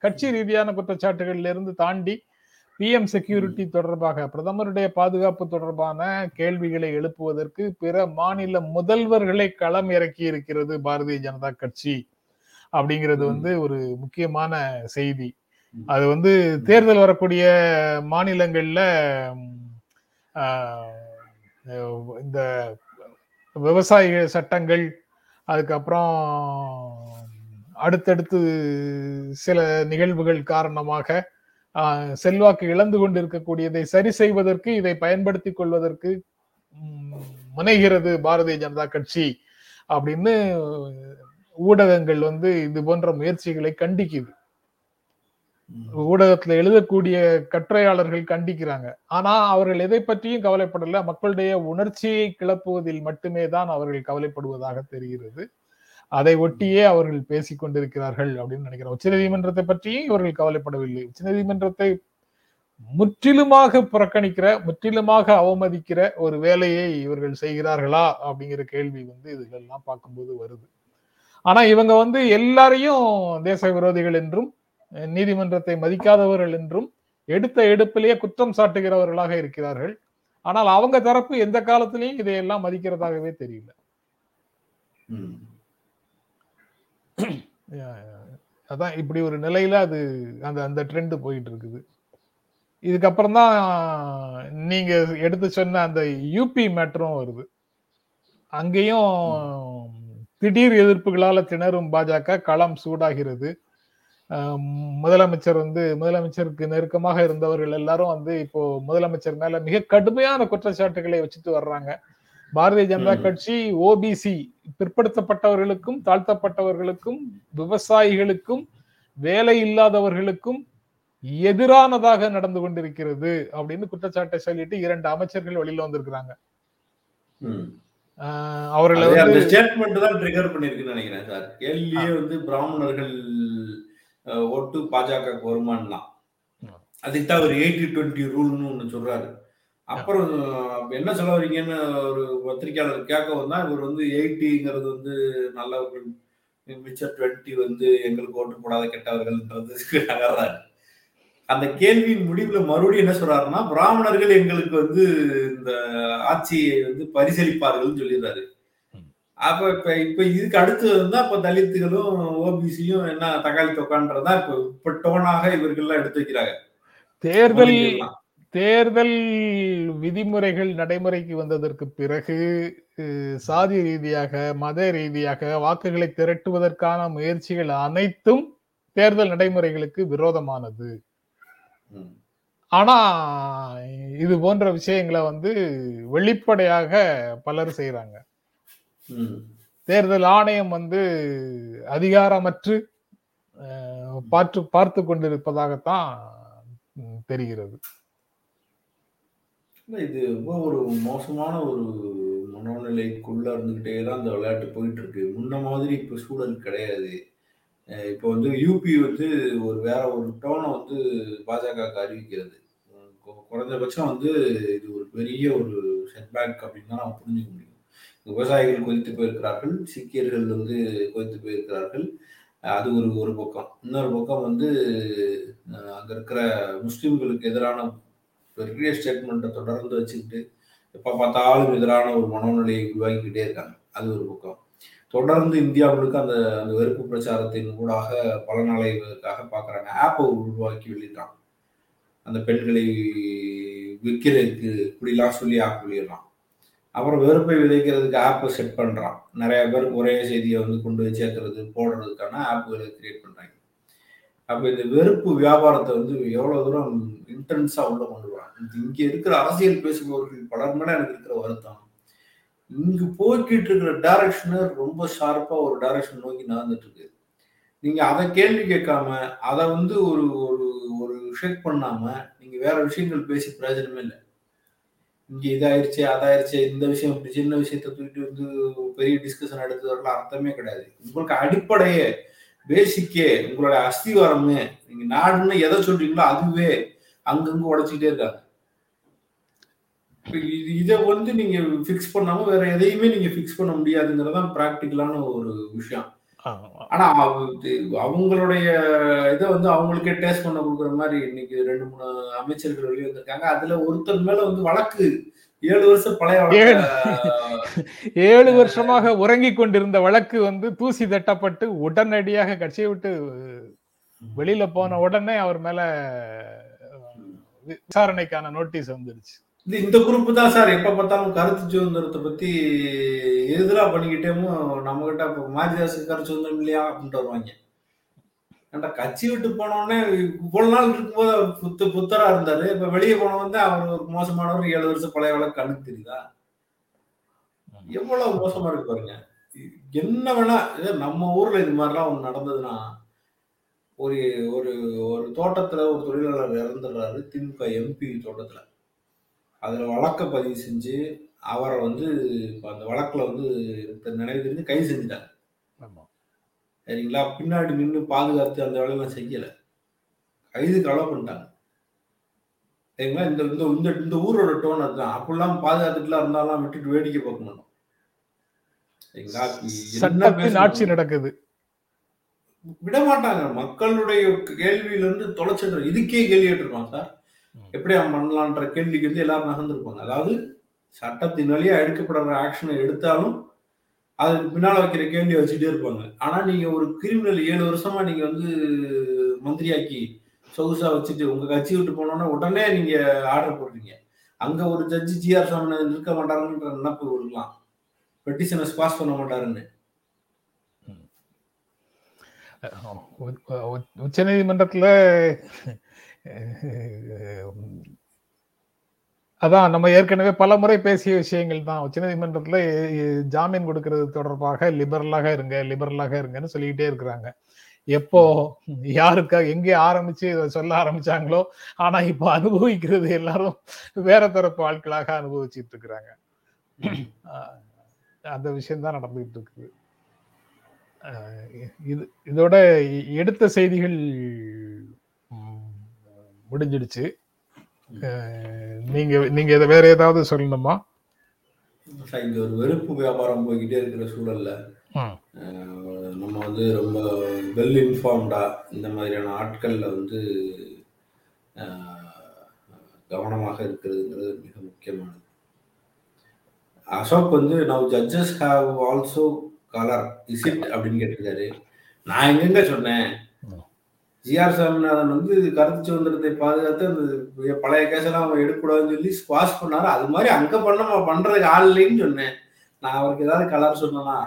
கட்சி ரீதியான குற்றச்சாட்டுகள்ல இருந்து தாண்டி பிஎம் செக்யூரிட்டி தொடர்பாக பிரதமருடைய பாதுகாப்பு தொடர்பான கேள்விகளை எழுப்புவதற்கு பிற மாநில முதல்வர்களை களம் இறக்கி இருக்கிறது பாரதிய ஜனதா கட்சி அப்படிங்கிறது. வந்து ஒரு முக்கியமான செய்தி. அது வந்து தேர்தல் வரக்கூடிய மாநிலங்கள்ல இந்த விவசாய சட்டங்கள் அதுக்கப்புறம் அடுத்தடுத்து சில நிகழ்வுகள் காரணமாக செல்வாக்கு இழந்து கொண்டிருக்கக்கூடியதை சரி செய்வதற்கு இதை பயன்படுத்திக் கொள்வதற்கு முனைகிறது பாரதிய ஜனதா கட்சி அப்படின்னு ஊடகங்கள் வந்து இது போன்ற முயற்சிகளை கண்டிக்குது. ஊடகத்துல எழுதக்கூடிய கட்டுரையாளர்கள் கண்டிக்கிறாங்க. ஆனா அவர்கள் எதை பற்றியும் கவலைப்படல. மக்களுடைய உணர்ச்சியை கிளப்புவதில் மட்டுமே தான் அவர்கள் கவலைப்படுவதாக தெரிகிறது. அதை ஒட்டியே அவர்கள் பேசிக் கொண்டிருக்கிறார்கள் அப்படின்னு நினைக்கிறேன். உச்சநீதிமன்றத்தை பற்றியும் இவர்கள் கவலைப்படவில்லை. உச்சநீதிமன்றத்தை முற்றிலுமாக புறக்கணிக்கிற முற்றிலுமாக அவமதிக்கிற ஒரு வேலையை இவர்கள் செய்கிறார்களா அப்படிங்கிற கேள்வி வந்து இதுல எல்லாம் பார்க்கும்போது வருது. ஆனா இவங்க வந்து எல்லாரையும் தேச விரோதிகள் என்றும் நீதிமன்றத்தை மதிக்காதவர்கள் என்றும் எடுத்த எடுப்பிலேயே குற்றம் சாட்டுகிறவர்களாக இருக்கிறார்கள். ஆனால் அவங்க தரப்பு எந்த காலத்திலையும் இதையெல்லாம் மதிக்கிறதாகவே தெரியல. அதான் இப்படி ஒரு நிலையில அது அந்த அந்த ட்ரெண்ட் போயிட்டு இருக்குது இதுக்கப்புறம் தான் நீங்க எடுத்து சொன்ன அந்த யூபி மேட்டரும் வருது. அங்கேயும் திடீர் எதிர்ப்புகளால திணறும் பாஜக களம் சூடாகிறது. முதலமைச்சர் வந்து முதலமைச்சருக்கு நெருக்கமாக இருந்தவர்கள் எல்லாரும் வந்து இப்போ முதலமைச்சர் மேல மிக கடுமையான குற்றச்சாட்டுகளை வச்சுட்டு வர்றாங்க. பாரதிய ஜனதா. கட்சி ஓபிசி பிற்படுத்தப்பட்டவர்களுக்கும் தாழ்த்தப்பட்டவர்களுக்கும் விவசாயிகளுக்கும் வேலை இல்லாதவர்களுக்கும் எதிரானதாக நடந்து கொண்டிருக்கிறது அப்படின்னு குற்றச்சாட்டை சொல்லிட்டு இரண்டு அமைச்சர்கள் வெளியில வந்திருக்கிறாங்க. அவர்களை வந்து ஸ்டேட்மெண்ட் தான் ட்ரிகர் பண்ணிருக்குன்னு நினைக்கிறேன் சார். கேள்வியே வந்து பிராமணர்கள் ஓட்டு பாஜக வருமானலாம். அதுக்கு தான் ஒரு எயிட்டி டுவெண்ட்டி ரூல்னு ஒண்ணு சொல்றாரு. அப்புறம் என்ன சொல்ல வரீங்கன்னு ஒரு பத்திரிகையாளர் கேட்கவும் தான் இவர் வந்து எயிட்டிங்கிறது வந்து நல்லவர்கள் மிச்சம் டுவெண்ட்டி வந்து எங்களுக்கு ஓட்டு போடாத கெட்டவர்கள்ன்றதுக்கு நகர்றாரு அந்த கேள்வியின் முடிவுல மறுபடியும் என்ன சொல்றாருன்னா பிராமணர்கள் எங்களுக்கு வந்து இந்த ஆட்சியை வந்து பரிசளிப்பார்கள்னு சொல்லிடுறாரு. அப்ப இப்ப இப்ப இதுக்கு அடுத்து வந்து அப்ப தலித்துகளும் ஓபிசியும் என்ன தக்காளி தொக்கான்றதா இப்ப இப்ப டோனாக இவர்கள்லாம் எடுத்து வைக்கிறாங்க தேர்தல். தேர்தல் விதிமுறைகள் நடைமுறைக்கு வந்ததற்கு பிறகு சாதி ரீதியாக மத ரீதியாக வாக்குகளை திரட்டுவதற்கான முயற்சிகள் அனைத்தும் தேர்தல் நடைமுறைகளுக்கு விரோதமானது. ஆனா இது போன்ற விஷயங்களை வந்து வெளிப்படையாக பலர் செய்யறாங்க. தேர்தல் ஆணையம் வந்து அதிகாரமற்று பார்த்து பார்த்து கொண்டிருப்பதாகத்தான் தெரிகிறது இல்லை இது ரொம்ப ஒரு மோசமான ஒரு மனோநிலைக்குள்ள இருந்துக்கிட்டே தான் அந்த விளையாட்டு போயிட்டு இருக்கு முன்ன மாதிரி இப்போ சூழல் கிடையாது. அஹ் வந்து யூபி வந்து ஒரு வேற ஒரு டோனை வந்து பாஜக அறிவிக்கிறது. உம் கு- குறைஞ்சபட்சம் வந்து இது ஒரு பெரிய ஒரு செட்பேக் அப்படின்னு தான் நம்ம புரிஞ்சுக்க முடியும். விவசாயிகள் கொதித்து போயிருக்கிறார்கள். சீக்கியர்கள் வந்து கொதித்து போயிருக்கிறார்கள். அது ஒரு ஒரு பக்கம். இன்னொரு பக்கம் வந்து அஹ், அங்க இருக்கிற முஸ்லிம்களுக்கு எதிரான பெரிய ஸ்டேட்மெண்ட்டை தொடர்ந்து வச்சுக்கிட்டு எப்போ பார்த்தாலும் எதிரான ஒரு மனோநிலையை உருவாக்கிக்கிட்டே இருக்காங்க. அது ஒரு பக்கம். தொடர்ந்து இந்தியாவுக்கு அந்த அந்த வெறுப்பு பிரச்சாரத்தின் ஊடாக பலன் அடைவதற்காக பார்க்குறாங்க. ஆப்பை உருவாக்கி வெளியிடுறான் அந்த பெண்களை விற்கிறதுக்கு இப்படிலாம் சொல்லி ஆப் வெளியிடுறான். அப்புறம் வெறுப்பை விதைக்கிறதுக்கு ஆப்பை செட் பண்ணுறான் நிறைய பேர் ஒரே செய்தியை வந்து கொண்டு போய் சேர்க்கறது போடுறதுக்கான ஆப்புகளை கிரியேட் பண்ணுறாங்க அப்ப இந்த வெறுப்பு வியாபாரத்தை வந்து எவ்வளவு தூரம் இன்டென்ஸா உள்ள கொண்டு வராங்க? இங்க இருக்கிற அரசியல் பேசுபவர்கள் பலர் மேல எனக்கு இருக்கிற வருத்தம். இங்கு போய்கிட்டு இருக்கிற டைரக்ஷனை ரொம்ப ஷார்ப்பா ஒரு டைரக்ஷன் நோக்கி நடந்துட்டு இருக்கு. நீங்க அதை கேள்வி கேட்காம அதை வந்து ஒரு ஒரு ஒரு ஷேக் பண்ணாம நீங்க வேற விஷயங்கள் பேசி பிரயோஜனமே இல்லை. இங்க இதாயிருச்சு அதாயிருச்சு இந்த விஷயம் இப்படி சின்ன விஷயத்த தூக்கிட்டு வந்து பெரிய டிஸ்கஷன் எடுத்து வரல அர்த்தமே கிடையாது. உங்களுக்கு அடிப்படையே பேசிக்கே உங்களுடைய அஸ்திவாரமே நீங்க நாடுன்னு எதை சொல்றீங்களோ அதுவே அங்கங்க உடைச்சிக்கிட்டே இருக்காங்க இது வந்து நீங்க ஃபிக்ஸ் பண்ணாம வேற எதையுமே நீங்க ஃபிக்ஸ் பண்ண முடியாதுங்கிறதான் பிராக்டிக்கலான ஒரு விஷயம். ஆனா அவங்களுடைய இதை வந்து அவங்களுக்கே டேஸ்ட் பண்ண கொடுக்குற மாதிரி இன்னைக்கு ரெண்டு மூணு அமைச்சர்கள் வெளியே வந்திருக்காங்க. அதுல ஒருத்தர் மேல வந்து வழக்கு ஏழு வருஷம் பழைய ஏழு வருஷமாக உறங்கிக் கொண்டிருந்த வழக்கு வந்து தூசி தட்டப்பட்டு உடனடியாக கட்சியை விட்டு வெளியில போன உடனே அவர் மேல விசாரணைக்கான நோட்டீஸ் வந்துருச்சு. இந்த குரூப் தான் சார். எப்ப பார்த்தாலும் கருத்து சுதந்திரத்தை பத்தி எதிரா பண்ணிக்கிட்டேமோ நம்ம கிட்ட மாரிதாஸ் கருத்து சுதந்திரம் இல்லையா அப்படின்ட்டு வருவாங்க. ஏன்டா கட்சி விட்டு போனோடனே இவ்வளவு நாள் இருக்கும்போது அவர் புத்து புத்தரா இருந்தாரு. இப்ப வெளியே போன வந்து அவர் ஒரு மோசமானவர் ஏழு வருஷம் பழைய வழக்கு கண்ணுக்கு தெரியுதா? எவ்வளவு மோசமா இருக்கு பாருங்க. என்ன வேணா இதே நம்ம ஊர்ல இது மாதிரிலாம் ஒண்ணு நடந்ததுன்னா ஒரு ஒரு ஒரு தோட்டத்துல ஒரு தொழிலாளர் இறந்துடுறாரு திமுக எம்பி தோட்டத்துல. அதுல வழக்க பதிவு செஞ்சு அவரை வந்து அந்த வழக்குல வந்து நினைவு தெரிஞ்சு கைது செஞ்சுட்டாங்க சரிங்களா? பின்னாடி நின்று பாதுகாத்து அந்த வேலையெல்லாம் செய்யல. கைதுக்கு அலோவ் பண்ணிட்டாங்க. சரிங்களா? இந்த இந்த இந்த இந்த ஊரோட டோன் அதுதான். அப்படிலாம் பாதுகாத்துட்டுலாம் இருந்தாலும் விட்டுட்டு வேடிக்கை பார்க்க மாட்டோம். சரிங்களா? ஆட்சி நடக்குது. விட மாட்டாங்க மக்களுடைய கேள்வியில இருந்து தொலைச்சிடுற இதுக்கே கேள்வி கேட்டிருப்பான் சார். எப்படி அவன் பண்ணலான்ற கேள்விக்கு வந்து எல்லாரும் நகர்ந்துருப்பாங்க. அதாவது சட்டத்தின் வழியா எடுக்கப்படுற ஆக்ஷனை எடுத்தாலும் அதுக்கு பின்னால வைக்கிற கேள்வி வச்சுட்டே இருப்பாங்க. ஆனா நீங்க ஒரு கிரிமினல் ஏழு வருஷமா நீங்க வந்து மந்திரியாக்கி சொகுசா வச்சுட்டு உங்க கட்சி விட்டு போனோன்னா உடனே நீங்க ஆர்டர் போடுறீங்க. அங்க ஒரு ஜட்ஜி ஜிஆர் சாமி நிற்க மாட்டாருன்ற நினப்பு கொடுக்கலாம் பெட்டிஷனை பாஸ் பண்ண மாட்டாருன்னு. உச்ச நீதிமன்றத்துல அதான் நம்ம ஏற்கனவே பல முறை பேசிய விஷயங்கள் தான். உச்சநீதிமன்றத்துல ஜாமீன் கொடுக்கறது தொடர்பாக லிபரலாக இருங்க லிபரலாக இருங்கன்னு சொல்லிக்கிட்டே இருக்கிறாங்க. எப்போ யாருக்காக எங்கே ஆரம்பிச்சு இதை சொல்ல ஆரம்பிச்சாங்களோ ஆனா இப்ப அனுபவிக்கிறது எல்லாரும் வேற தரப்பு ஆட்களாக அனுபவிச்சுட்டு இருக்கிறாங்க. அந்த விஷயம்தான் நடந்துகிட்டு இருக்குது. இது இதோட எடுத்த செய்திகள் முடிஞ்சிடுச்சு. நீங்க நீங்க இதை வேற ஏதாவது சொல்லணுமா? இங்க ஒரு வெறுப்பு வியாபாரம் போய்கிட்டே இருக்கிற சூழல்ல நம்ம வந்து ரொம்ப வெல் இன்ஃபார்ம்டா இந்த மாதிரியான ஆட்கள்ல வந்து கவனமாக இருக்கிறதுங்கிறது மிக முக்கியமானது. அசோக் வந்து now judges have also colour is it அப்படின்னு கேட்டிருக்காரு. நான் எங்கெங்க சொன்னேன். ஜிஆர் சாமிநாதன் வந்து கருத்து சுதந்திரத்தை பாதுகாத்து அந்த பழைய கேஸெல்லாம் அவன் எடுக்கக்கூடாதுன்னு சொல்லி ஸ்குவாஷ் பண்ணாரு. அது மாதிரி அங்க பண்ண பண்றதுக்கு ஆள் இல்லைன்னு சொன்னேன். நான் அவருக்கு ஏதாவது கலர் சொன்னேனா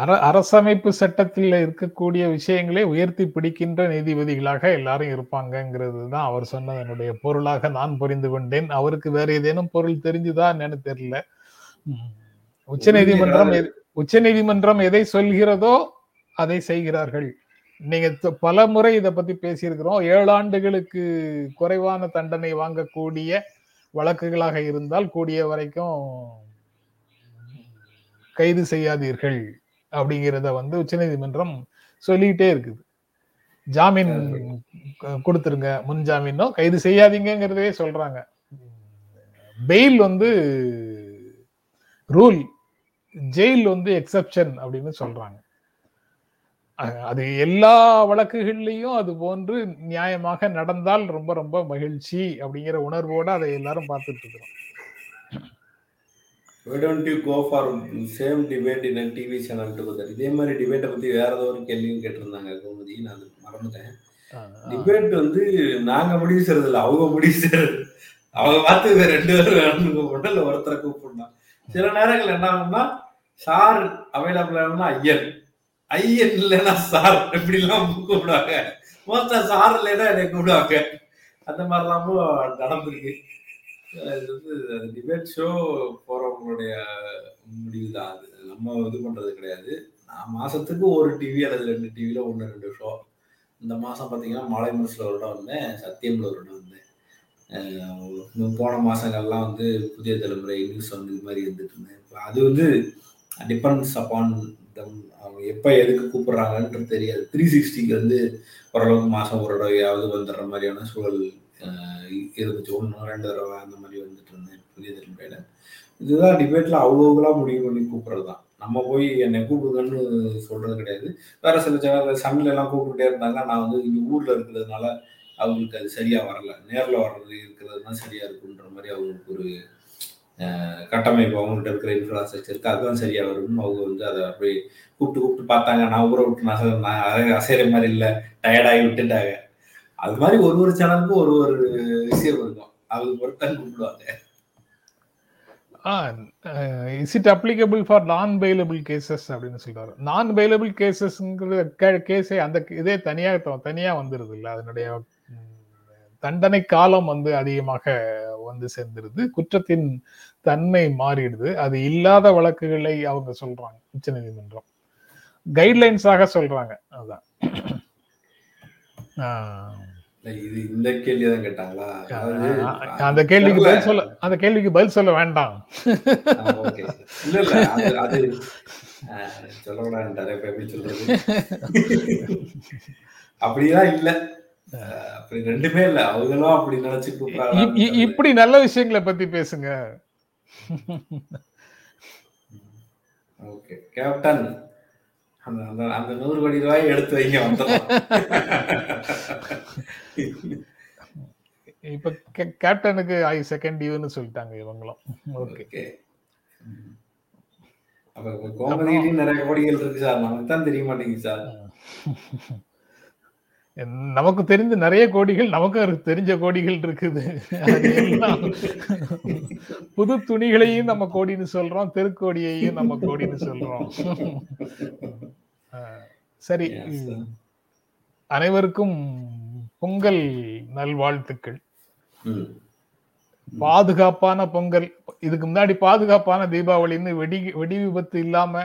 அர அரசமைப்பு சட்டத்தில் இருக்கக்கூடிய விஷயங்களை உயர்த்தி பிடிக்கின்ற நீதிபதிகளாக எல்லாரும் இருப்பாங்கங்கிறது தான் அவர் சொன்னதனுடைய பொருளாக நான் புரிந்து கொண்டேன். அவருக்கு வேற ஏதேனும் பொருள் தெரிஞ்சுதா என்னன்னு தெரியல. உச்ச நீதிமன்றம் உச்ச நீதிமன்றம் எதை சொல்கிறதோ அதை செய்கிறார்கள். நீங்க பல முறை இதை பத்தி பேசியிருக்கிறோம். ஏழு ஆண்டுகளுக்கு குறைவான தண்டனை வாங்கக்கூடிய வழக்குகளாக இருந்தால் கூடிய வரைக்கும் கைது செய்யாதீர்கள் அப்படிங்கிறத வந்து உச்சநீதிமன்றம் சொல்லிக்கிட்டே இருக்குது. ஜாமீன் கொடுத்துருங்க. முன் ஜாமீனோ கைது செய்யாதீங்கிறதே சொல்றாங்க. பெயில் வந்து ரூல் ஜெயில் வந்து எக்ஸப்ஷன் அப்படின்னு சொல்றாங்க. அது எல்லா வழக்குகள்லயும் அது போன்று நியாயமாக நடந்தால் ரொம்ப ரொம்ப மகிழ்ச்சி அப்படிங்கிற உணர்வோட அதை எல்லாரும் பார்த்துட்டு இருக்கிறோம் Why don't you go for same debate in a TV channel together? இதே மாதிரி டிபேட்டை பத்தி வேற ஏதோ ஒரு கேள்வியும் கேட்டிருந்தாங்க கோமதி. நான் அது மறந்துட்டேன். டிபேட் வந்து நாங்க முடிவு செய்யறது இல்ல அவங்க முடிவு செய்யறது அவங்க பார்த்து ரெண்டு பேரும் கூப்பிடணும் இல்ல ஒருத்தரை கூப்பிடணும். சில நேரங்கள் என்ன ஆகும்னா சார் அவைலபிள் ஆகணும்னா ஐயன் ஐயன் இல்லைன்னா சார் இப்படிலாம் எல்லாம் கூப்பிடுவாங்க. மோஸ்டா சார் இல்லைன்னா என்னை கூப்பிடுவாங்க. அந்த மாதிரிலாமும் நடந்திருக்கு. இது வந்து டிபேட் ஷோ போறவங்களுடைய முடிவு தான் அது. நம்ம இது பண்றது கிடையாது. நான் மாசத்துக்கு ஒரு டிவி அல்லது ரெண்டு டிவியில ஒன்று ரெண்டு ஷோ இந்த மாசம் பார்த்தீங்கன்னா மலை மனசுல ஒரு இடம் வந்தேன். சத்தியம்ல ஒரு இடம் வந்தேன். போன மாசங்கள்லாம் வந்து புதிய தலைமுறை நியூஸ் வந்து இது மாதிரி இருந்துட்டு இருந்தேன். அது வந்து டிபெண்ட்ஸ் அப்பான் தம் அவங்க எப்போ எதுக்கு கூப்பிட்றாங்கன்றது தெரியாது. த்ரீ சிக்ஸ்டிக்கு வந்து ஓரளவுக்கு மாதம் ஒரு தடவையாவது வந்துடுற மாதிரியான சூழல் இருந்துச்சு. ஒன்று ரெண்டு தடவை அந்த மாதிரி வந்துட்டு இருந்தேன் புதிய தலைமுறையில். இதுதான் டிபேட்டில் அவ்வளோக்கெல்லாம் முடிவு பண்ணி கூப்பிட்றது தான் நம்ம போய் என்னை கூப்பிடுங்கன்னு சொல்கிறது கிடையாது. வேற சில சில சமையலெல்லாம் எல்லாம் கூப்பிட்டுட்டே இருந்தாங்க. நான் வந்து இங்கே ஊரில் இருக்கிறதுனால அவங்களுக்கு அது சரியாக வரல. நேரில் வர்றது இருக்கிறது தான் சரியாக இருக்குன்ற மாதிரி அவங்களுக்கு ஒரு கட்டமைப்பு அவங்கள்ட்ட இருக்கிற இன்ஃப்ராஸ்ட்ரக்சருக்கு அதுதான் சரியாக வரும்னு அவங்க வந்து அதை போய் கூப்பிட்டு கூப்பிட்டு பார்த்தாங்க. நான் ஊரை விட்டு நான் நான் அசைகிற மாதிரி இல்லை. டயர்டாகி விட்டுட்டாங்க. அது மாதிரி ஒரு ஒரு சேனலுக்கும் ஒரு ஒரு விஷயம் இருக்கும். அவங்க ஒருத்தன் கூப்பிடுவாங்க is it applicable for non bailable cases அப்படின்னு சொல்றாரு நான் பெயிலபிள் கேசஸ்ங்கிற கேஸே அந்த இதே தனியாக தனியாக தனியா வந்துருது இல்ல. அதனுடைய தண்டனை காலம் வந்து அதிகமாக வந்து சேர்ந்துருது. குற்றத்தின் தன்மை மாறிடுது. அது இல்லாத வழக்குகளை அவங்க சொல்றாங்க உச்சநீதிமன்றம். கைட்லைன்ஸாக சொல்றாங்க. அதுதான் இந்த கேள்வி தான் கேட்டாங்களா அந்த கேள்விக்கு. பதில் சொல்ல அந்த கேள்விக்கு பதில் சொல்ல வேண்டாம். இல்ல இல்ல அது சொல்றது? அப்படிலாம் இல்ல. அப்படி ரெண்டுமே இல்ல. அவங்களும் அப்படி நினைச்சு கூப்பிடுறாங்க. இப்படி நல்ல விஷயங்களை பத்தி பேசுங்க. ஓகே. கேப்டன் அந்த அந்த அந்த நூறு கோடி ரூபாய் எடுத்து வைங்க வந்துடும் இப்ப கேப்டனுக்கு ஐ செகண்ட் யூன்னு சொல்லிட்டாங்க இவங்களும். ஓகே. அப்ப கோமதியிலயும் நிறைய கோடிகள் இருக்கு சார். நமக்கு தான் தெரிய மாட்டேங்குது சார். நமக்கு தெரிந்த நிறைய கோடிகள் நமக்கு தெரிஞ்ச கோடிகள் இருக்குது. புது துணிகளையும் நம்ம கோடின்னு சொல்றோம் தெருக்கோடியையும் நம்ம கோடின்னு சொல்றோம். சரி. அனைவருக்கும் பொங்கல் நல்வாழ்த்துக்கள். பாதுகாப்பான பொங்கல். இதுக்கு முன்னாடி பாதுகாப்பான தீபாவளின்னு வெடி வெடி விபத்து இல்லாம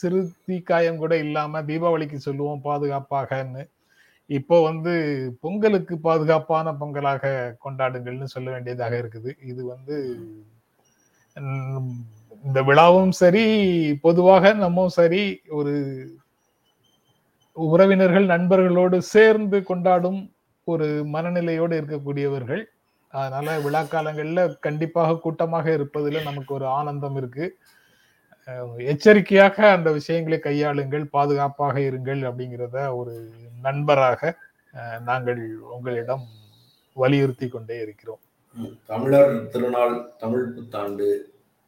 சிறு தீக்காயம் கூட இல்லாம தீபாவளிக்கு சொல்லுவோம் பாதுகாப்பாகன்னு. இப்போ வந்து பொங்கலுக்கு பாதுகாப்பான பொங்கலாக கொண்டாடுங்கள்னு சொல்ல வேண்டியதாக இருக்குது. இது வந்து உம், இந்த விழாவும் சரி பொதுவாக நம்மும் சரி ஒரு உறவினர்கள் நண்பர்களோடு சேர்ந்து கொண்டாடும் ஒரு மனநிலையோடு இருக்கக்கூடியவர்கள். அதனால விழா காலங்கள்ல கண்டிப்பாக கூட்டமாக இருப்பதுல நமக்கு ஒரு ஆனந்தம் இருக்கு. எச்சரிக்கையாக அந்த விஷயங்களை கையாளுங்கள் பாதுகாப்பாக இருங்கள் அப்படிங்கிறத ஒரு நண்பராக நாங்கள் உங்களிடம் வலியுறுத்தி கொண்டே இருக்கிறோம். தமிழர் திருநாள் தமிழ் புத்தாண்டு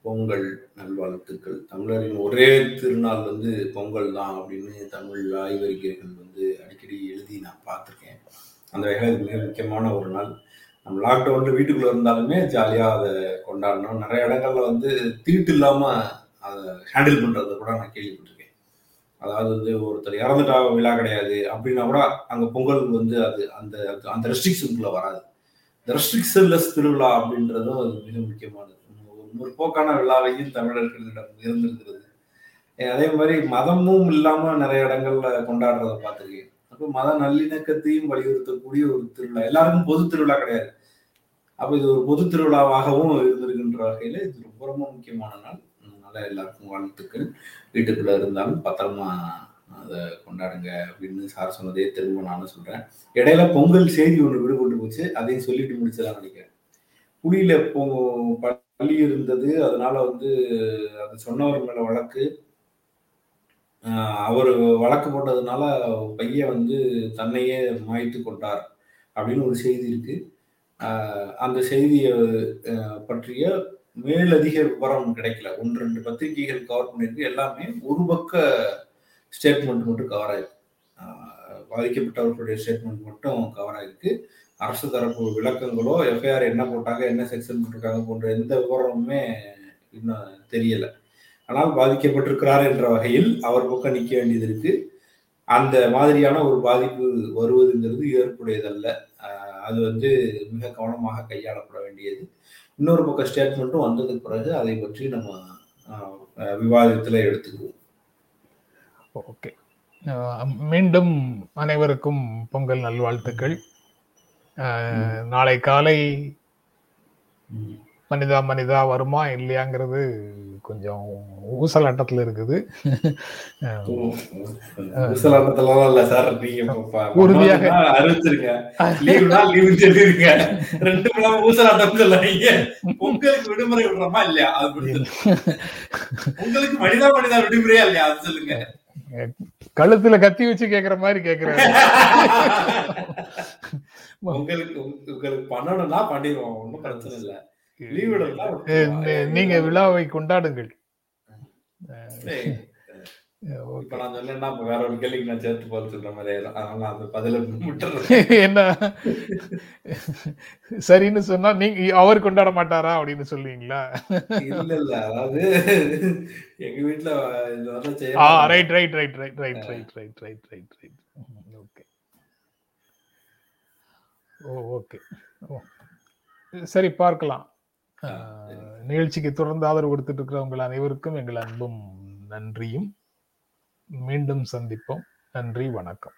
பொங்கல் நல்வாழ்த்துக்கள். தமிழரின் ஒரே திருநாள் வந்து பொங்கல் தான் அப்படின்னு தமிழ் ஆய்வறிக்கைகள் வந்து அடிக்கடி எழுதி நான் பார்த்துருக்கேன். அந்த வகையில் மிக முக்கியமான ஒரு நாள். நம்ம லாக்டவுனில் வீட்டுக்குள்ளே இருந்தாலுமே ஜாலியாக அதை கொண்டாடணும். நிறைய இடங்கள்ல வந்து தீட்டு இல்லாமல் அதை ஹேண்டில் பண்ணுறத கூட நான் கேள்விப்பட்டிருக்கேன். அதாவது வந்து ஒருத்தர் இறந்துட்டா விழா கிடையாது அப்படின்னா கூட அங்கே பொங்கல் வந்து அது அந்த அந்த ரெஸ்ட்ரிக்ஷனுக்குள்ள வராது. இந்த ரெஸ்ட்ரிக்ஷன்லெஸ் திருவிழா அப்படின்றதும் அது மிக முக்கியமானது. ஒரு முற்போக்கான விழாவையும் தமிழர்களிடம் இருந்திருக்கிறது. அதே மாதிரி மதமும் இல்லாமல் நிறைய இடங்கள்ல கொண்டாடுறத பார்த்துருக்கேன். அப்போ மத நல்லிணக்கத்தையும் வலியுறுத்தக்கூடிய ஒரு திருவிழா. எல்லாருக்கும் பொது திருவிழா கிடையாது. அப்போ இது ஒரு பொது திருவிழாவாகவும் இருந்திருக்கின்ற வகையில் இது ரொம்ப ரொம்ப முக்கியமான நாள். அதனால எல்லாருக்கும் வாழ்த்துக்கள். வீட்டுக்குள்ள இருந்தாலும் பத்திரமா அதை கொண்டாடுங்க அப்படின்னு சார் சொன்னதே திரும்ப நானும் சொல்றேன். இடையில பொங்கல் செய்தி ஒன்று விடுபட்டு போச்சு. அதையும் சொல்லிட்டு முடிச்சதான் நினைக்கிறேன். புலியில பொ பள்ளி இருந்தது. அதனால வந்து அது சொன்னவர் மேல வழக்கு. அவர் வழக்கு போட்டதுனால பையன் வந்து தன்னையே மாய்த்து கொண்டார் அப்படின்னு ஒரு செய்தி இருக்கு. அந்த செய்தியை பற்றிய மேலதிக விவரம் கிடைக்கல. ஒன்று ரெண்டு பத்திரிகைகள் கவர் பண்ணியிருக்கு எல்லாமே ஒரு பக்க ஸ்டேட்மெண்ட் மட்டும் கவர் ஆயிருக்கு. பாதிக்கப்பட்டவர்களுடைய ஸ்டேட்மெண்ட் மட்டும் கவர் ஆயிருக்கு. அரசு தரப்பு விளக்கங்களோ எஃப்ஐஆர் என்ன போட்டாங்க என்ன செக்ஷன் போட்டிருக்காங்க போன்ற எந்த விவரமுமே இன்னும் தெரியல. ஆனால் பாதிக்கப்பட்டிருக்கிறார் என்ற வகையில் அவர் பக்கம் நிற்க வேண்டியது இருக்கு. அந்த மாதிரியான ஒரு பாதிப்பு வருவதுங்கிறது ஏற்புடையதல்ல. அது வந்து மிக கவனமாக கையாளப்பட வேண்டியது. இன்னொரு பக்கம் ஸ்டேட்மெண்ட்டும் வந்ததுக்கு பிறகு அதை பற்றி நம்ம விவாதத்தில் எடுத்துக்குவோம். ஓகே. மீண்டும் அனைவருக்கும் பொங்கல் நல்வாழ்த்துக்கள். நாளை காலை மனிதா மனிதா வருமா இல்லையாங்கிறது கொஞ்சம் ஊசலாட்டத்துல இருக்குது. ஊசலாட்டத்துலலாம் இல்ல சார். நீங்க உறுதியாக. அறிவிச்சிருங்க. லீவுனா லீவு சொல்லிருங்க. ரெண்டு மணி ஊசலாட்டம் சொல்லாதீங்க உங்களுக்கு விடுமுறை விடுறோமா இல்லையா? அது. உங்களுக்கு மனிதா மனிதா விடுமுறையா இல்லையா? அது சொல்லுங்க. கழுத்துல கத்தி வச்சு கேக்குற மாதிரி கேக்குறாரு உங்களுக்கு உங்களுக்கு பண்ணணும்னா பண்ணிடுவோம். ஒன்றும் பிரச்சனை இல்ல. நீங்க விழாவை கொண்டாடுங்கள். இப்ப நான் சொன்னேன்னா அப்ப வேற ஒரு கேள்விக்கு நான் சேர்த்து போல சொல்ற மாதிரி அதனால அந்த பதில என்ன? சரின்னு சொன்னா நீங்க அவர் கொண்டாட மாட்டாரா அப்படின்னு சொல்லுவீங்களா? இல்ல அதாவது எங்க வீட்டுல. Right right right right right right right right right right okay oh okay oh. சரி பார்க்கலாம். நிகழ்ச்சிக்கு தொடர்ந்து ஆதரவு கொடுத்துட்டு இருக்கிற உங்கள் அனைவருக்கும் எங்கள் அன்பும் நன்றியும். மீண்டும் சந்திப்போம். நன்றி வணக்கம்.